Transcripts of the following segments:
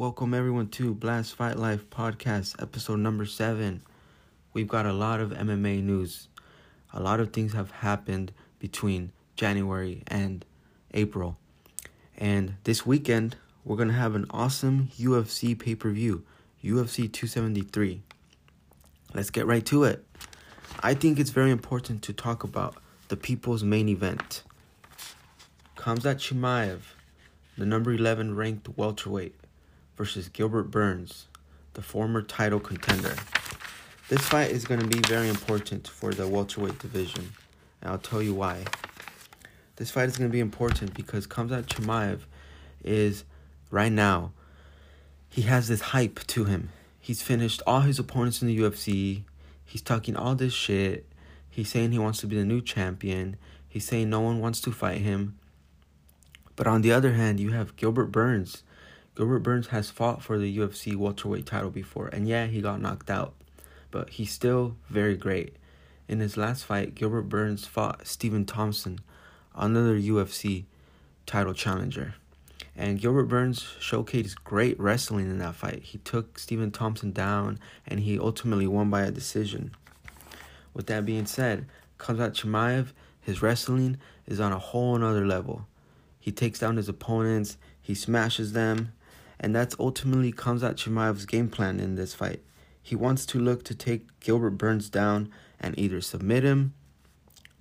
Welcome everyone to Blast Fight Life podcast, episode number seven. We've got a lot of MMA news. A lot of things have happened between January and April. And this weekend, we're going to have an awesome UFC pay per view, UFC 273. Let's get right to it. I think it's very important to talk about the people's main event. Khamzat Chimaev, the number 11 ranked welterweight, versus Gilbert Burns, the former title contender. This fight is going to be very important for the welterweight division, and I'll tell you why. This fight is going to be important because Khamzat Chimaev is right now he has this hype to him. He's finished all his opponents in the UFC. He's talking all this shit. He's saying he wants to be the new champion. He's saying no one wants to fight him. But on the other hand, you have Gilbert Burns. Gilbert Burns has fought for the UFC welterweight title before, and yeah, he got knocked out, but he's still very great. In his last fight, Gilbert Burns fought Stephen Thompson, another UFC title challenger. And Gilbert Burns showcased great wrestling in that fight. He took Stephen Thompson down and he ultimately won by a decision. With that being said, Khamzat Chimaev, his wrestling is on a whole nother level. He takes down his opponents, he smashes them, and that's ultimately Khamzat Chimaev's game plan in this fight. He wants to look to take Gilbert Burns down and either submit him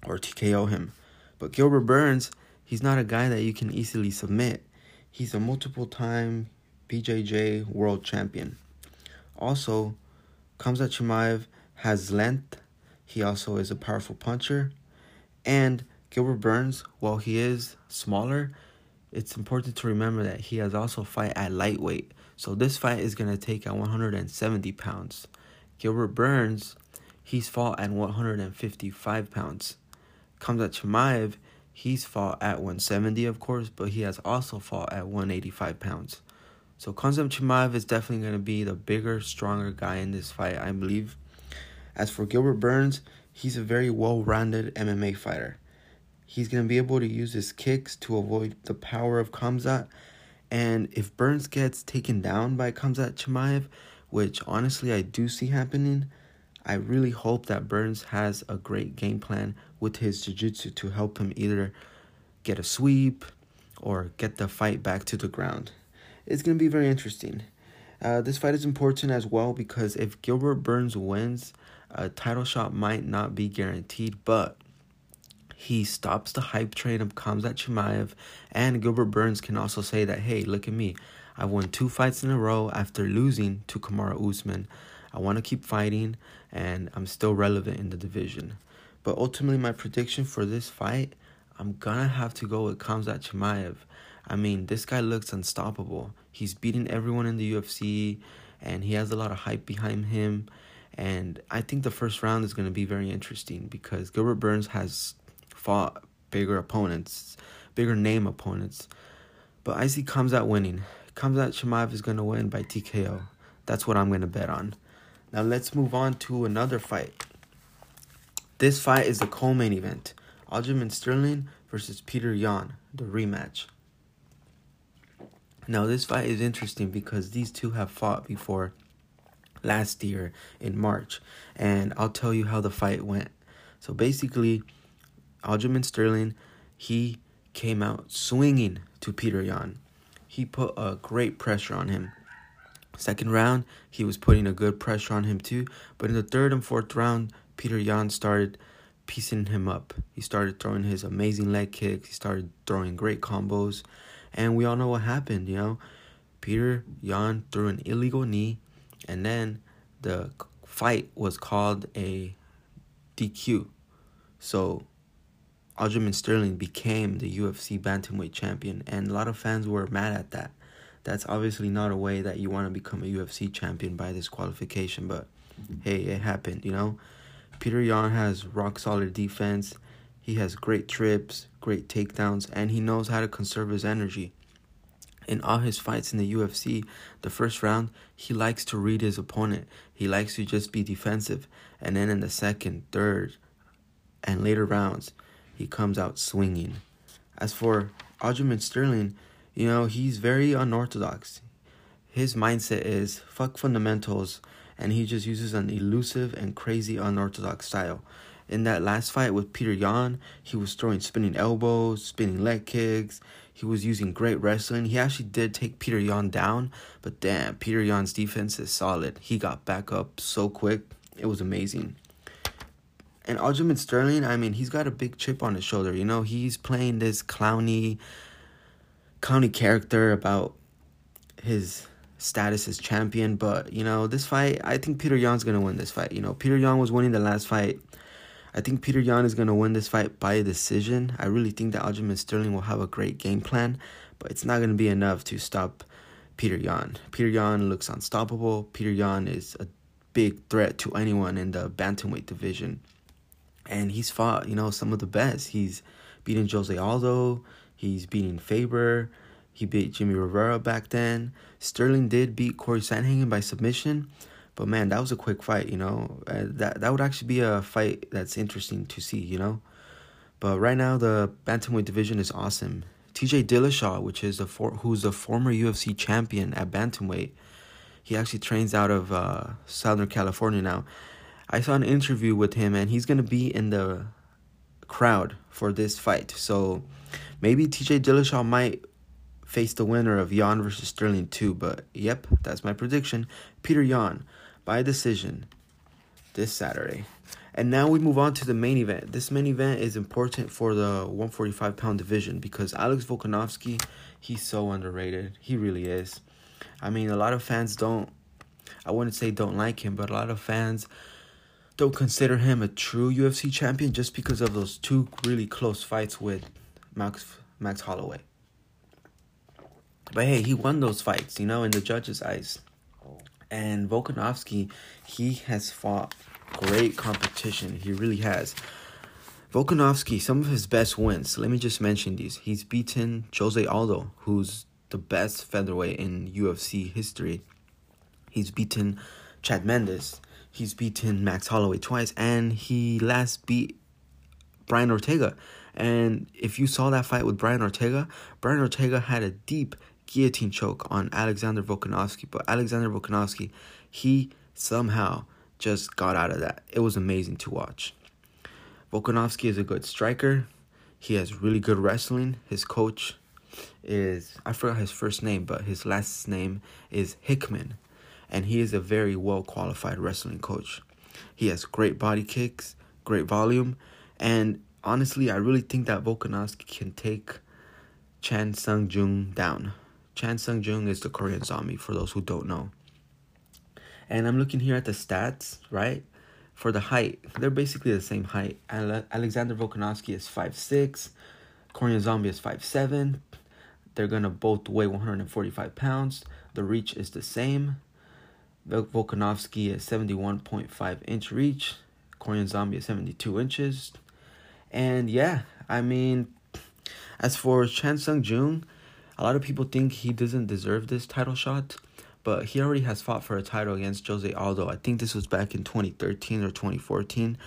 or TKO him. But Gilbert Burns, he's not a guy that you can easily submit. He's a multiple time BJJ world champion. Also, Khamzat Chimaev has length. He also is a powerful puncher. And Gilbert Burns, while he is smaller, it's important to remember that he has also fought at lightweight. So this fight is going to take at 170 pounds. Gilbert Burns, he's fought at 155 pounds. Khamzat Chimaev, He's fought at 170, of course, but he has also fought at 185 pounds. So Khamzat Chimaev is definitely going to be the bigger, stronger guy in this fight, I believe. As for Gilbert Burns, he's a very well-rounded MMA fighter. He's going to be able to use his kicks to avoid the power of Khamzat. And if Burns gets taken down by Khamzat Chimaev, which honestly I do see happening, I really hope that Burns has a great game plan with his jiu-jitsu to help him either get a sweep or get the fight back to the ground. It's going to be very interesting. Uh, this fight is important as well because if Gilbert Burns wins, a title shot might not be guaranteed, but he stops the hype train of Khamzat Chimaev, and Gilbert Burns can also say that, hey, look at me. I won two fights in a row after losing to Kamaru Usman. I want to keep fighting, and I'm still relevant in the division. But ultimately, my prediction for this fight, I'm gonna have to go with Khamzat Chimaev. I mean, this guy looks unstoppable. He's beating everyone in the UFC, and he has a lot of hype behind him. And I think the first round is gonna be very interesting because Gilbert Burns has fought bigger opponents, bigger name opponents. But I see Khamzat winning. Khamzat Chimaev is gonna win by TKO. That's what I'm gonna bet on. Now let's move on to another fight. This fight is the co-main event. Aljamain Sterling versus Peter Yan, the rematch. Now this fight is interesting because these two have fought before last year in March, and I'll tell you how the fight went. So basically, Aljamain Sterling, he came out swinging to Peter Yan. He put a great pressure on him. Second round, he was putting a good pressure on him too. But in the third and fourth round, Peter Yan started piecing him up. He started throwing his amazing leg kicks. He started throwing great combos. And we all know what happened, you know. Peter Yan threw an illegal knee. And then the fight was called a DQ. So Aljamain Sterling became the UFC bantamweight champion. And a lot of fans were mad at that that's obviously not a way that you want to become a UFC champion by this qualification, but hey, it happened, you know? Peter Yan has rock solid defense. He has great trips, great takedowns, and he knows how to conserve his energy. In all his fights in the UFC, the first round, he likes to read his opponent. He likes to just be defensive. And then in the second, third, and later rounds, he comes out swinging. As for Aljamain Sterling, you know, he's very unorthodox. his mindset is fuck fundamentals, and he just uses an elusive and crazy unorthodox style. In that last fight with Peter Yan, he was throwing spinning elbows, spinning leg kicks. He was using great wrestling. He actually did take Peter Yan down, but damn, Peter Yan's defense is solid. He got back up so quick. It was amazing. And Aljamain Sterling, I mean, he's got a big chip on his shoulder. You know, he's playing this clowny, clowny character about his status as champion. But you know, this fight, I think Peter Yan's gonna win this fight. You know, Peter Yan was winning the last fight. I think Peter Yan is gonna win this fight by a decision. I really think that Aljamain Sterling will have a great game plan, but it's not gonna be enough to stop Peter Yan. Peter Yan looks unstoppable. Peter Yan is a big threat to anyone in the bantamweight division and he's fought, you know, some of the best. He's beaten Jose Aldo, he's beating Faber, he beat Jimmy Rivera back then. Sterling did beat Corey Sandhagen by submission, but man, that was a quick fight, you know. Uh, that that would actually be a fight that's interesting to see, you know. But right now, the bantamweight division is awesome. T.J. Dillashaw, which is the for, who's the former UFC champion at bantamweight, he actually trains out of uh, Southern California now. I saw an interview with him, and he's gonna be in the crowd for this fight. So maybe TJ Dillashaw might face the winner of Yan versus Sterling too. But yep, that's my prediction. Peter Yan by decision this Saturday. And now we move on to the main event. This main event is important for the 145 pound division because Alex Volkanovski, he's so underrated. He really is. I mean, a lot of fans don't, I wouldn't say don't like him, but a lot of fans don't consider him a true UFC champion just because of those two really close fights with Max Max Holloway. But hey, he won those fights, you know, in the judges' eyes. And Volkanovski, he has fought great competition. He really has. Volkanovski, some of his best wins. Let me just mention these. He's beaten Jose Aldo, who's the best featherweight in UFC history. He's beaten Chad Mendes. He's beaten Max Holloway twice, and he last beat Brian Ortega. And if you saw that fight with Brian Ortega, Brian Ortega had a deep guillotine choke on Alexander Volkanovski, but Alexander Volkanovski, he somehow just got out of that. It was amazing to watch. Volkanovski is a good striker. He has really good wrestling. His coach is I forgot his first name, but his last name is Hickman and he is a very well qualified wrestling coach. He has great body kicks, great volume, and honestly, I really think that Volkanovski can take Chan Sung Jung down. Chan Sung Jung is the Korean zombie, for those who don't know. And I'm looking here at the stats, right? For the height, they're basically the same height. Alexander Volkanovski is 5'6, Korean Zombie is 5'7. They're gonna both weigh 145 pounds. The reach is the same. Volkanovski at 71.5 inch reach. Korean Zombie at 72 inches. And yeah, I mean, as for Chan Sung Jung, a lot of people think he doesn't deserve this title shot, but he already has fought for a title against Jose Aldo. I think this was back in 2013 or 2014.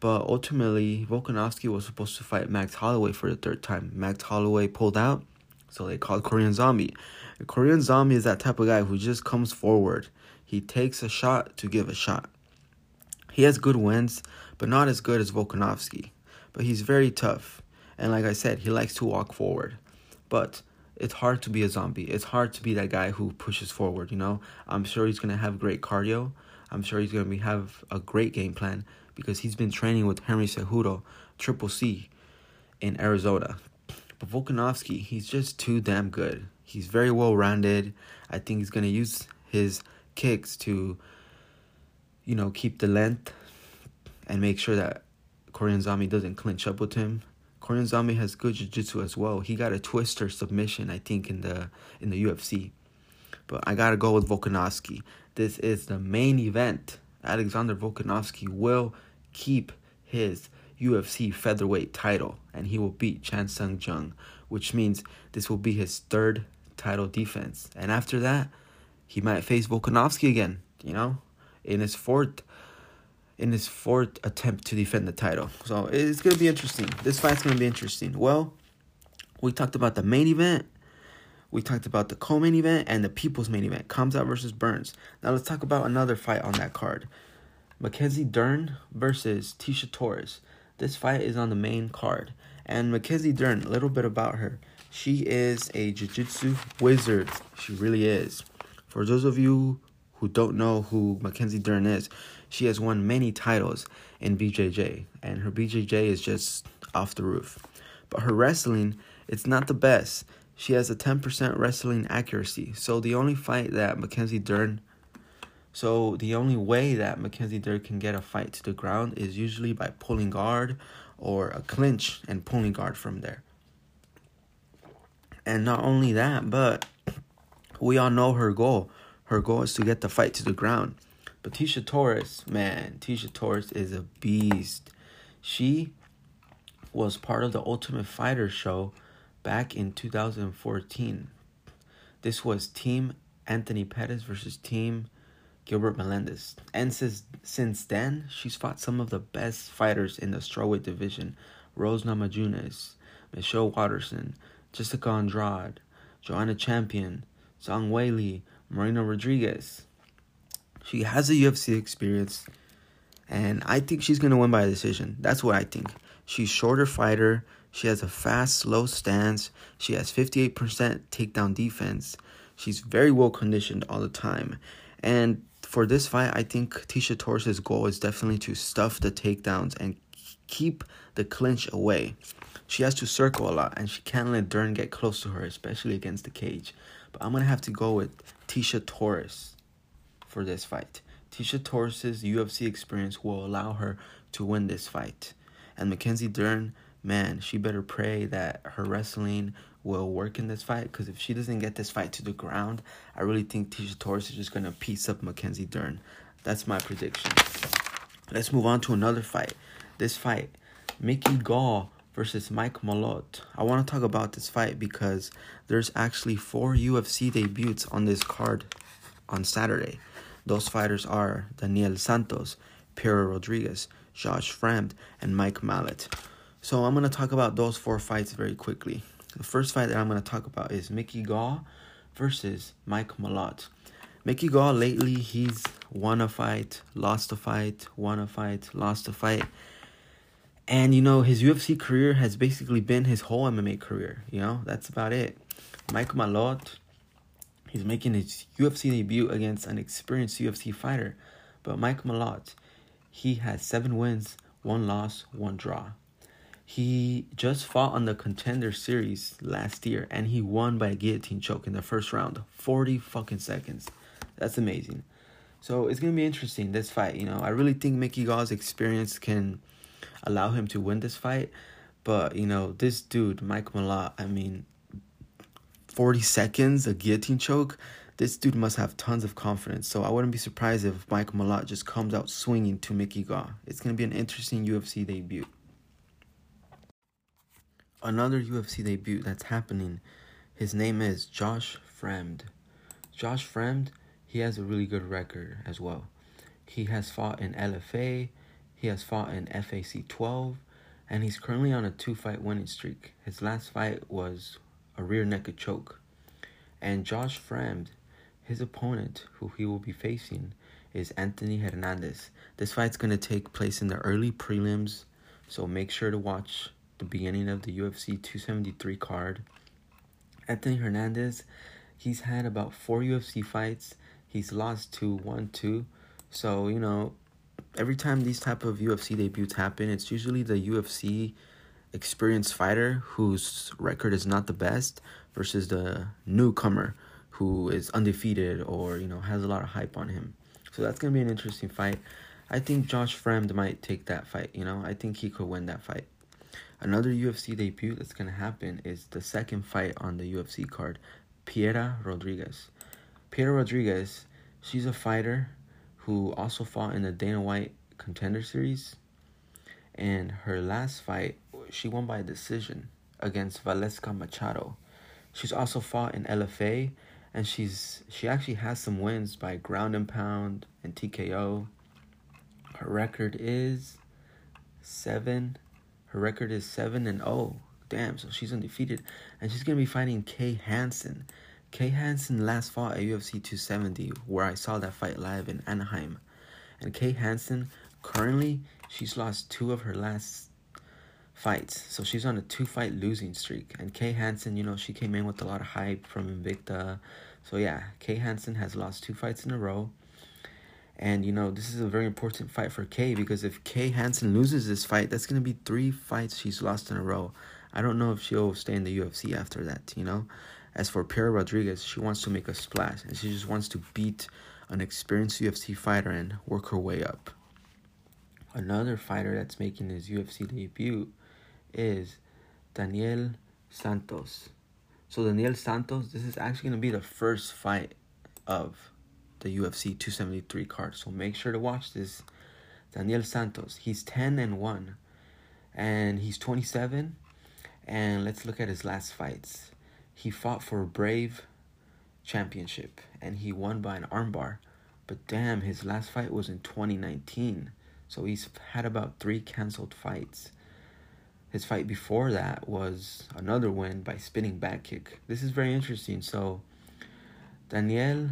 But ultimately, Volkanovski was supposed to fight Max Holloway for the third time. Max Holloway pulled out, so they called Korean Zombie. The Korean Zombie is that type of guy who just comes forward he takes a shot to give a shot. He has good wins, but not as good as Volkanovski. But he's very tough. And like I said, he likes to walk forward. But it's hard to be a zombie. It's hard to be that guy who pushes forward, you know? I'm sure he's going to have great cardio. I'm sure he's going to have a great game plan because he's been training with Henry Cejudo, Triple C, in Arizona. But Volkanovski, he's just too damn good. He's very well rounded. I think he's going to use his kicks to, you know, keep the length and make sure that Korean Zombie doesn't clinch up with him. Korean Zombie has good jiu-jitsu as well. He got a twister submission, I think, in the in the UFC. But I gotta go with Volkanovski. This is the main event. Alexander Volkanovski will keep his UFC featherweight title, and he will beat Chan Sung Jung, which means this will be his third title defense. And after that, he might face Volkanovski again, you know, in his fourth in his fourth attempt to defend the title. So it's gonna be interesting. This fight's gonna be interesting. Well, we talked about the main event. We talked about the co-main event and the people's main event, Khamzat versus Burns. Now let's talk about another fight on that card. Mackenzie Dern versus Tecia Torres. This fight is on the main card. And Mackenzie Dern, a little bit about her. She is a jiu-jitsu wizard. She really is. For those of you who don't know who Mackenzie Dern is, she has won many titles in BJJ, and her BJJ is just off the roof. But her wrestling, it's not the best. She has a 10% wrestling accuracy. So the only fight that Mackenzie Dern so the only way that Mackenzie Dern can get a fight to the ground is usually by pulling guard or a clinch and pulling guard from there. And not only that, but we all know her goal. Her goal is to get the fight to the ground. But Tecia Torres, man, Tecia Torres is a beast. She was part of the Ultimate Fighter show back in 2014. This was Team Anthony Pettis versus Team Gilbert Melendez. And since, since then, she's fought some of the best fighters in the strawweight division Rose Namajunas, Michelle Waterson, Jessica Andrade, Joanna Champion, Zhang Weili, Marina Rodriguez. She has a UFC experience, and I think she's gonna win by decision. That's what I think. She's shorter fighter. She has a fast, slow stance. She has 58% takedown defense. She's very well conditioned all the time. And for this fight, I think Tecia Torres' goal is definitely to stuff the takedowns and keep the clinch away. She has to circle a lot, and she can't let Dern get close to her, especially against the cage. But I'm gonna have to go with Tecia Torres for this fight. Tecia Torres' UFC experience will allow her to win this fight. And Mackenzie Dern, man, she better pray that her wrestling will work in this fight because if she doesn't get this fight to the ground, I really think Tecia Torres is just going to piece up Mackenzie Dern. That's my prediction. Let's move on to another fight. This fight, Mickey Gall versus Mike Malott. I want to talk about this fight because there's actually four UFC debuts on this card on Saturday. Those fighters are Daniel Santos, Piera Rodriguez, Josh Fremd, and Mike Malott. So I'm going to talk about those four fights very quickly. The first fight that I'm going to talk about is Mickey Gall versus Mike Malott. Mickey Gall lately he's won a fight, lost a fight, won a fight, lost a fight. And you know, his UFC career has basically been his whole MMA career, you know? That's about it. Mike Malott he's making his UFC debut against an experienced UFC fighter. But Mike Malott, he has 7 wins, 1 loss, 1 draw. He just fought on the contender series last year and he won by a guillotine choke in the first round. 40 fucking seconds. That's amazing. So it's gonna be interesting this fight. You know, I really think Mickey Gall's experience can allow him to win this fight. But you know, this dude, Mike Malott, I mean, 40 seconds, a guillotine choke. This dude must have tons of confidence. So I wouldn't be surprised if Mike Malott just comes out swinging to Mickey Gall. It's gonna be an interesting UFC debut. Another UFC debut that's happening. His name is Josh Fremd. Josh Fremd, he has a really good record as well. He has fought in LFA, he has fought in FAC 12, and he's currently on a two fight winning streak. His last fight was a rear naked choke. And Josh Fremd, his opponent, who he will be facing, is Anthony Hernandez. This fight's going to take place in the early prelims, so make sure to watch the beginning of the UFC 273 card. Anthony Hernandez, he's had about four UFC fights. He's lost two, one, two. So, you know, every time these type of UFC debuts happen, it's usually the UFC experienced fighter whose record is not the best versus the newcomer who is undefeated or you know has a lot of hype on him. So that's gonna be an interesting fight. I think Josh Fremd might take that fight. You know, I think he could win that fight. Another UFC debut that's gonna happen is the second fight on the UFC card, Piera Rodriguez. Piera Rodriguez, she's a fighter who also fought in the Dana White Contender Series, and her last fight she won by decision against Valeska Machado. She's also fought in LFA, and she's she actually has some wins by ground and pound and TKO. Her record is seven. Her record is seven and zero. Oh. damn, so she's undefeated. And she's to be fighting Kay Hansen. Kay Hansen last fought at UFC 270, where I saw that fight live in Anaheim. And Kay Hansen, currently, she's lost two of her last fights. So she's on a two fight losing streak. And Kay Hansen, you know, she came in with a lot of hype from Invicta. So yeah, Kay Hansen has lost two fights in a row. And you know, this is a very important fight for Kay because if Kay Hansen loses this fight, that's gonna be three fights she's lost in a row. I don't know if she'll stay in the UFC after that, you know? As for Piera Rodriguez, she wants to make a splash and she just wants to beat an experienced UFC fighter and work her way up. Another fighter that's making his UFC debut is Daniel Santos. So Daniel Santos, this is actually going to be the first fight of the UFC 273 card. So make sure to watch this. Daniel Santos, he's 10 and 1 and he's 27 and let's look at his last fights. He fought for a Brave championship and he won by an armbar. But damn, his last fight was in 2019. So he's had about 3 canceled fights. His fight before that was another win by spinning back kick. This is very interesting. So, Daniel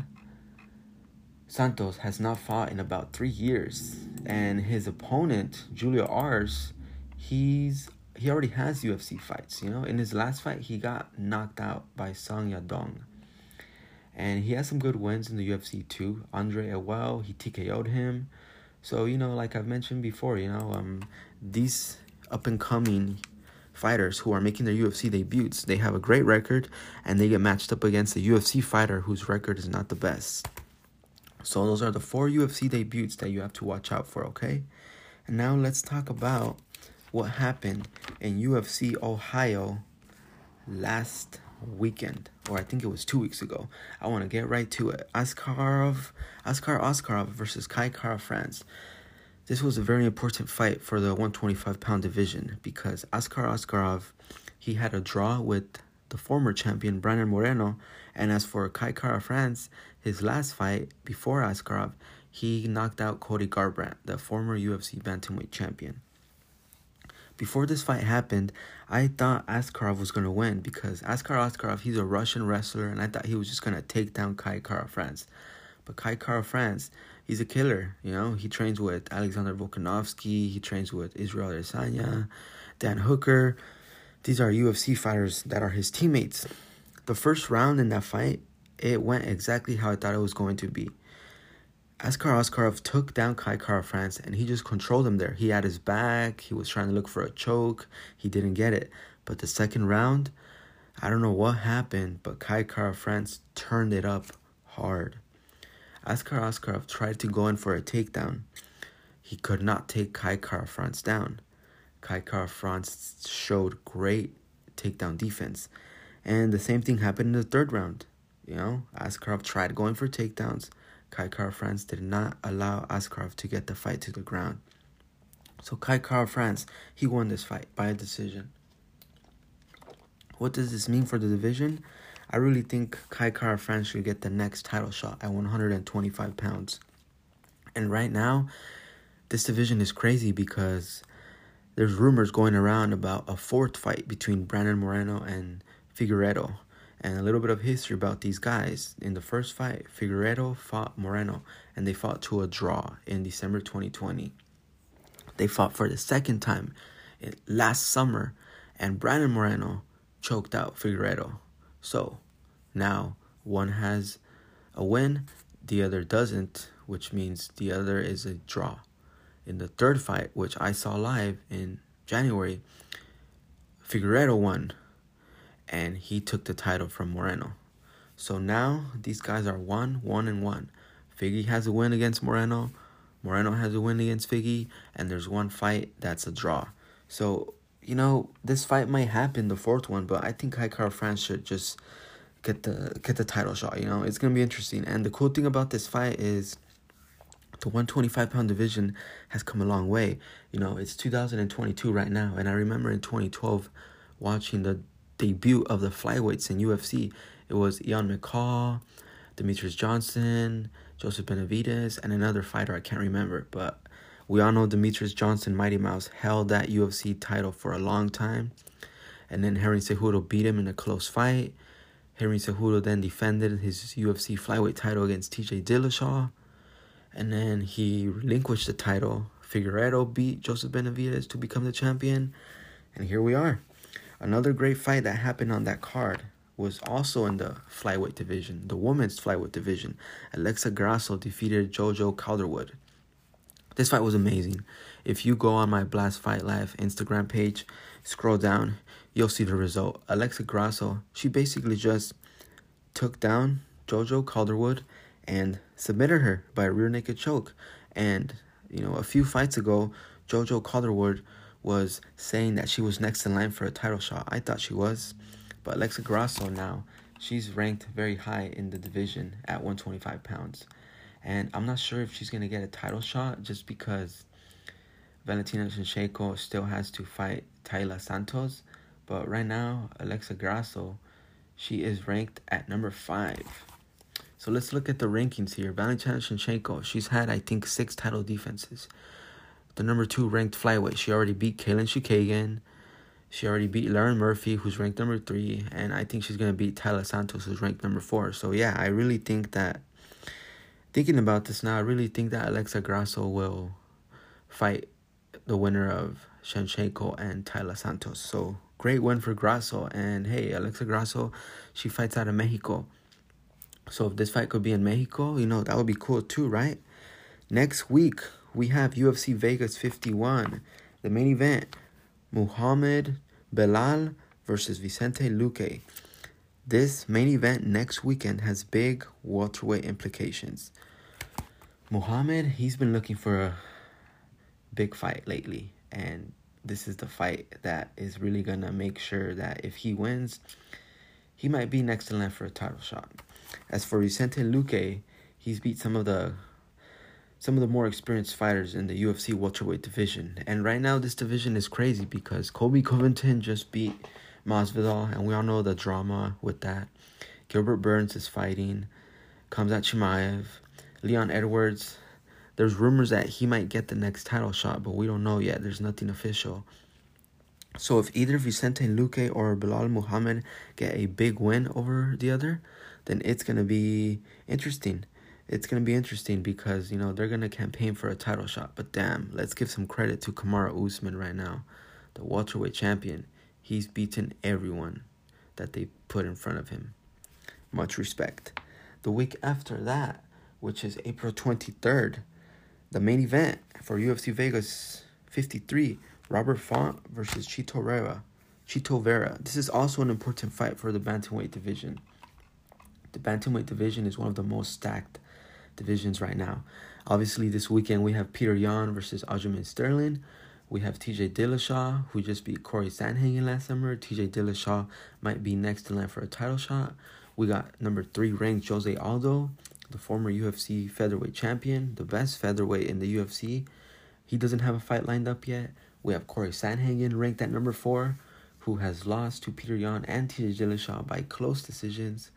Santos has not fought in about three years, and his opponent Julio Arce, he's he already has UFC fights. You know, in his last fight, he got knocked out by Song Yadong, and he has some good wins in the UFC too. Andre Ewell, he TKO'd him. So you know, like I've mentioned before, you know, um, these up and coming fighters who are making their UFC debuts. They have a great record and they get matched up against a UFC fighter whose record is not the best. So those are the four UFC debuts that you have to watch out for, okay? And now let's talk about what happened in UFC Ohio last weekend, or I think it was two weeks ago. I want to get right to it. Askarov, Askar Askarov versus Kai Kara-France. This was a very important fight for the 125 pound division because Askar Askarov, he had a draw with the former champion Brandon Moreno, and as for Kai Kara-France, his last fight before Askarov, he knocked out Cody Garbrandt, the former UFC bantamweight champion. Before this fight happened, I thought Askarov was going to win because Askar Askarov, he's a Russian wrestler, and I thought he was just going to take down Kai Kara-France. But Kai Kara-France, he's a killer. You know, he trains with Alexander Volkanovski. He trains with Israel Adesanya, Dan Hooker. These are UFC fighters that are his teammates. The first round in that fight, it went exactly how I thought it was going to be. Askar Askarov took down Kai Kara-France and he just controlled him there. He had his back. He was trying to look for a choke. He didn't get it. But the second round, I don't know what happened, but Kai Kara-France turned it up hard. Askar Askarov tried to go in for a takedown. He could not take Kai Kara-France down. Kai Kara-France showed great takedown defense. And the same thing happened in the third round. You know, Askarov tried going for takedowns. Kai Kara-France did not allow Askarov to get the fight to the ground. So Kai Kara-France, he won this fight by a decision. What does this mean for the division? I really think Kai Kara-France should get the next title shot at 125 pounds. And right now, this division is crazy because there's rumors going around about a fourth fight between Brandon Moreno and Figueiredo. And a little bit of history about these guys. In the first fight, Figueiredo fought Moreno, and they fought to a draw in December 2020. They fought for the second time last summer, and Brandon Moreno choked out Figueiredo. So now one has a win, the other doesn't, which means the other is a draw. In the third fight, which I saw live in January, Figueiredo won and he took the title from Moreno. So now these guys are one, one, and one. Figgy has a win against Moreno. Moreno has a win against Figgy, and there's one fight that's a draw. So you know, this fight might happen, the fourth one, but I think Kai Kara-France should just get the get the title shot. You know, it's gonna be interesting. And the cool thing about this fight is the 125 pound division has come a long way. You know, it's 2022 right now, and I remember in 2012 watching the debut of the flyweights in UFC. It was Ian McCall, Demetrious Johnson, Joseph Benavidez, and another fighter I can't remember, but we all know Demetrious Johnson, Mighty Mouse, held that UFC title for a long time. And then Henry Cejudo beat him in a close fight. Henry Cejudo then defended his UFC flyweight title against TJ Dillashaw. And then he relinquished the title. Figueiredo beat Joseph Benavidez to become the champion. And here we are. Another great fight that happened on that card was also in the flyweight division, the women's flyweight division. Alexa Grasso defeated Jojo Calderwood. This fight was amazing. If you go on my Blast Fight Life Instagram page, scroll down, you'll see the result. Alexa Grasso, she basically just took down Jojo Calderwood and submitted her by rear naked choke. And, you know, a few fights ago, Jojo Calderwood was saying that she was next in line for a title shot. I thought she was. But Alexa Grasso now, she's ranked very high in the division at 125 pounds. And I'm not sure if she's going to get a title shot just because Valentina Shevchenko still has to fight Taila Santos. But right now, Alexa Grasso, she is ranked at number five. So let's look at the rankings here. Valentina Shevchenko, she's had, I think, six title defenses. The number two ranked flyweight, she already beat Katlyn Chookagian. She already beat Lauren Murphy, who's ranked number three, and I think she's gonna beat Taila Santos, who's ranked number four. So yeah, I really think that thinking about this now, I really think that Alexa Grasso will fight the winner of Shevchenko and Taila Santos. So great win for Grasso, and hey, Alexa Grasso, she fights out of Mexico. So if this fight could be in Mexico, you know that would be cool too, right? Next week we have UFC Vegas 51, the main event. Muhammad Belal versus Vicente Luque. This main event next weekend has big welterweight implications. Muhammad, he's been looking for a big fight lately, and this is the fight that is really gonna make sure that if he wins, he might be next in line for a title shot. As for Vicente Luque, he's beat some of the some of the more experienced fighters in the UFC welterweight division. And right now, this division is crazy because Colby Covington just beat Masvidal, and we all know the drama with that. Gilbert Burns is fighting, Khamzat Chimaev, Leon Edwards. There's rumors that he might get the next title shot, but we don't know yet. There's nothing official. So if either Vicente Luque or Belal Muhammad get a big win over the other, then it's gonna be interesting it's going to be interesting because, you know, they're going to campaign for a title shot. But damn, let's give some credit to Kamaru Usman right now, the welterweight champion. He's beaten everyone that they put in front of him. Much respect. The week after that, which is April 23rd, the main event for UFC Vegas 53, Robert Font versus Chito Vera. Chito Vera. This is also an important fight for the bantamweight division. The bantamweight division is one of the most stacked divisions right now. Obviously, this weekend we have Peter Yan versus Aljamain Sterling. We have TJ Dillashaw, who just beat Corey Sandhagen last summer. TJ Dillashaw might be next in line for a title shot. We got number three ranked Jose Aldo, the former UFC featherweight champion, the best featherweight in the UFC. He doesn't have a fight lined up yet. We have Corey Sandhagen ranked at number four, who has lost to Peter Yan and TJ Dillashaw by close decisions.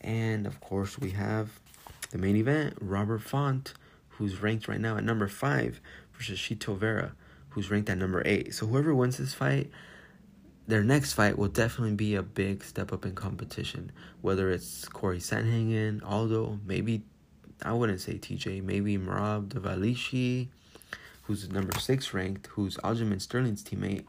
And of course, we have the main event, Robert Font, who's ranked right now at number five, versus Chito Vera, who's ranked at number eight. So whoever wins this fight, their next fight will definitely be a big step up in competition. Whether it's Corey Sandhagen, Aldo, maybe I wouldn't say TJ, maybe Merab Dvalishvili, who's number six ranked, who's Aljamain Sterling's teammate.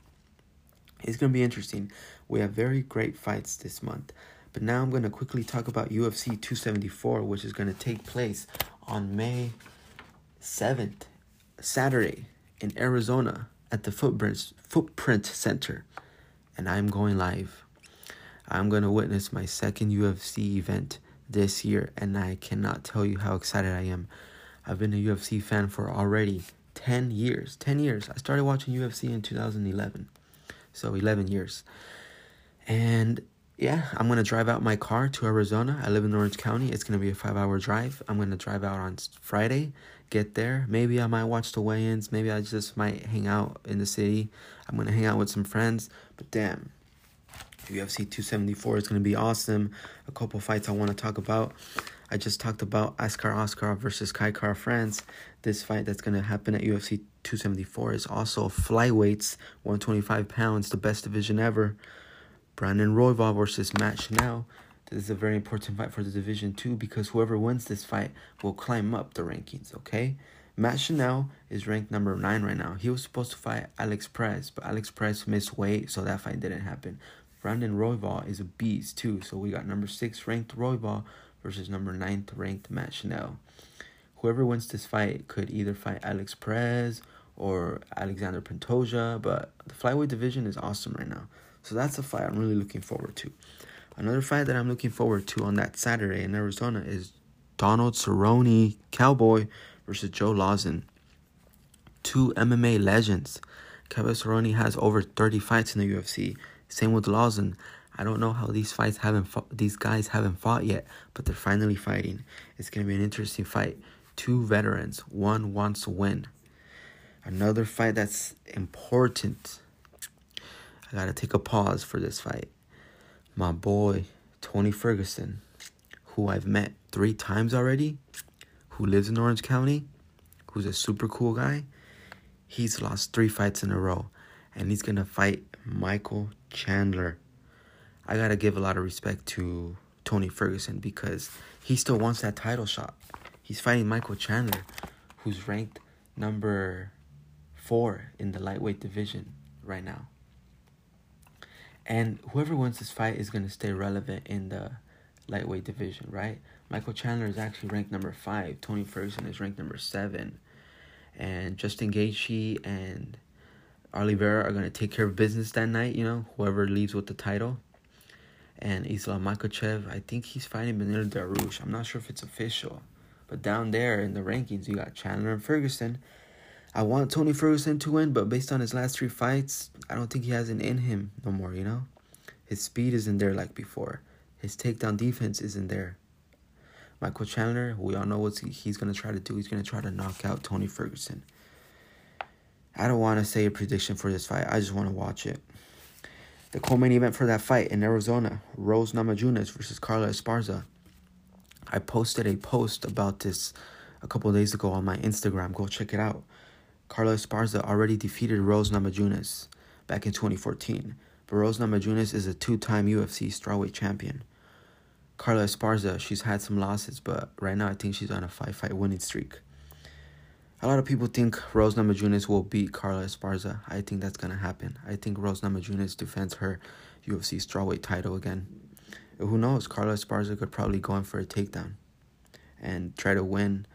It's gonna be interesting. We have very great fights this month. But now I'm going to quickly talk about UFC 274, which is going to take place on May 7th, Saturday, in Arizona at the Footprint, Footprint Center. And I'm going live. I'm going to witness my second UFC event this year, and I cannot tell you how excited I am. I've been a UFC fan for already 10 years. 10 years. I started watching UFC in 2011. So 11 years. And yeah, I'm gonna drive out my car to Arizona. I live in Orange County. It's gonna be a five hour drive. I'm gonna drive out on Friday, get there. Maybe I might watch the weigh ins. Maybe I just might hang out in the city. I'm gonna hang out with some friends. But damn, UFC 274 is gonna be awesome. A couple fights I wanna talk about. I just talked about Askar Oscar versus Kai Kara-France. This fight that's gonna happen at UFC 274 is also flyweights, 125 pounds, the best division ever. Brandon Royval versus Matt Schnell. This is a very important fight for the division too because whoever wins this fight will climb up the rankings, okay? Matt Schnell is ranked number 9 right now. He was supposed to fight Alex Perez, but Alex Perez missed weight, so that fight didn't happen. Brandon Royval is a beast too, so we got number 6 ranked Royval versus number 9th ranked Matt Schnell. Whoever wins this fight could either fight Alex Perez or Alexander Pantoja, but the flyweight division is awesome right now. So that's a fight I'm really looking forward to. Another fight that I'm looking forward to on that Saturday in Arizona is Donald Cerrone, Cowboy, versus Joe Lauzon. Two MMA legends. Kevin Cerrone has over 30 fights in the UFC. Same with Lauzon. I don't know how these fights haven't fought, these guys haven't fought yet, but they're finally fighting. It's gonna be an interesting fight. Two veterans. One wants to win. Another fight that's important. I gotta take a pause for this fight. My boy Tony Ferguson, who I've met three times already, who lives in Orange County, who's a super cool guy. He's lost three fights in a row, and he's gonna fight Michael Chandler. I gotta give a lot of respect to Tony Ferguson because he still wants that title shot. He's fighting Michael Chandler, who's ranked number four in the lightweight division right now. And whoever wins this fight is going to stay relevant in the lightweight division, right? Michael Chandler is actually ranked number five. Tony Ferguson is ranked number seven. And Justin Gaethje and Oliveira are going to take care of business that night, you know, whoever leaves with the title. And Islam Makhachev, I think he's fighting Beneil Dariush. I'm not sure if it's official. But down there in the rankings, you got Chandler and Ferguson. I want Tony Ferguson to win, but based on his last three fights, I don't think he has it in him no more, you know? His speed isn't there like before. His takedown defense isn't there. Michael Chandler, we all know what he's going to try to do. He's going to try to knock out Tony Ferguson. I don't want to say a prediction for this fight. I just want to watch it. The co-main event for that fight in Arizona, Rose Namajunas versus Carla Esparza. I posted a post about this a couple days ago on my Instagram. Go check it out. Carla Esparza already defeated Rose Namajunas back in 2014, but Rose Namajunas is a two-time UFC strawweight champion. Carla Esparza, she's had some losses, but right now I think she's on a five-fight winning streak. A lot of people think Rose Namajunas will beat Carla Esparza. I think that's gonna happen. I think Rose Namajunas defends her UFC strawweight title again. Who knows? Carla Esparza could probably go in for a takedown and try to win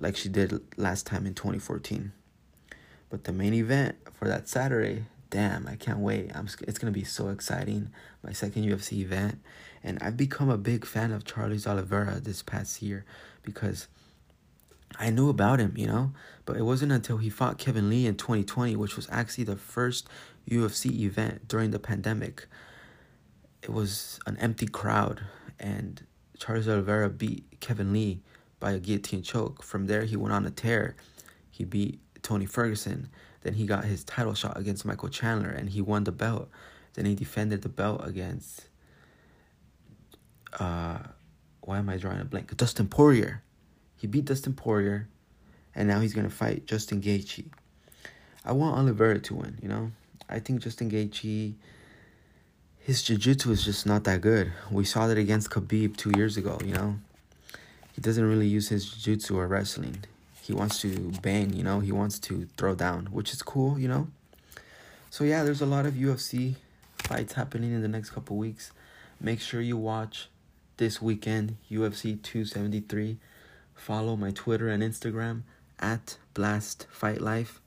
like she did last time in 2014. But the main event for that Saturday, damn, I can't wait. I'm it's going to be so exciting. My second UFC event and I've become a big fan of Charles Oliveira this past year because I knew about him, you know, but it wasn't until he fought Kevin Lee in 2020, which was actually the first UFC event during the pandemic. It was an empty crowd, and Charles Oliveira beat Kevin Lee by a guillotine choke. From there, he went on a tear. He beat Tony Ferguson. Then he got his title shot against Michael Chandler and he won the belt. Then he defended the belt against uh why am I drawing a blank? Dustin Poirier. He beat Dustin Poirier and now he's gonna fight Justin Gaethje. I want Oliveira to win, you know? I think Justin Gaethje his jiu-jitsu is just not that good. We saw that against Khabib 2 years ago, you know? He doesn't really use his jiu-jitsu or wrestling he wants to bang, you know, he wants to throw down, which is cool, you know. So yeah, there's a lot of UFC fights happening in the next couple weeks. Make sure you watch this weekend UFC 273. Follow my Twitter and Instagram at Blast Fight Life.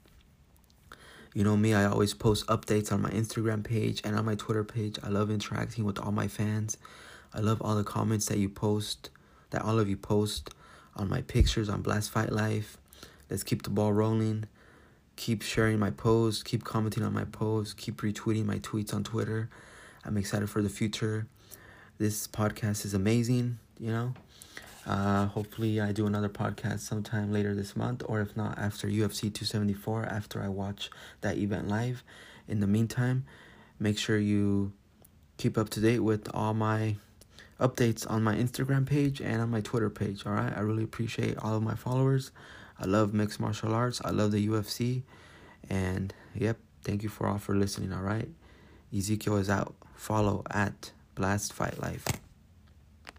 You know me, I always post updates on my Instagram page and on my Twitter page. I love interacting with all my fans. I love all the comments that you post, that all of you post on my pictures on Blast Fight Life. Let's keep the ball rolling. Keep sharing my posts, keep commenting on my posts, keep retweeting my tweets on Twitter. I'm excited for the future. This podcast is amazing, you know. Uh, hopefully, I do another podcast sometime later this month, or if not, after UFC 274, after I watch that event live. In the meantime, make sure you keep up to date with all my updates on my Instagram page and on my Twitter page. All right, I really appreciate all of my followers. I love mixed martial arts. I love the UFC, and yep, thank you for all for listening. All right, Ezekiel is out. Follow at Blast Fight Life.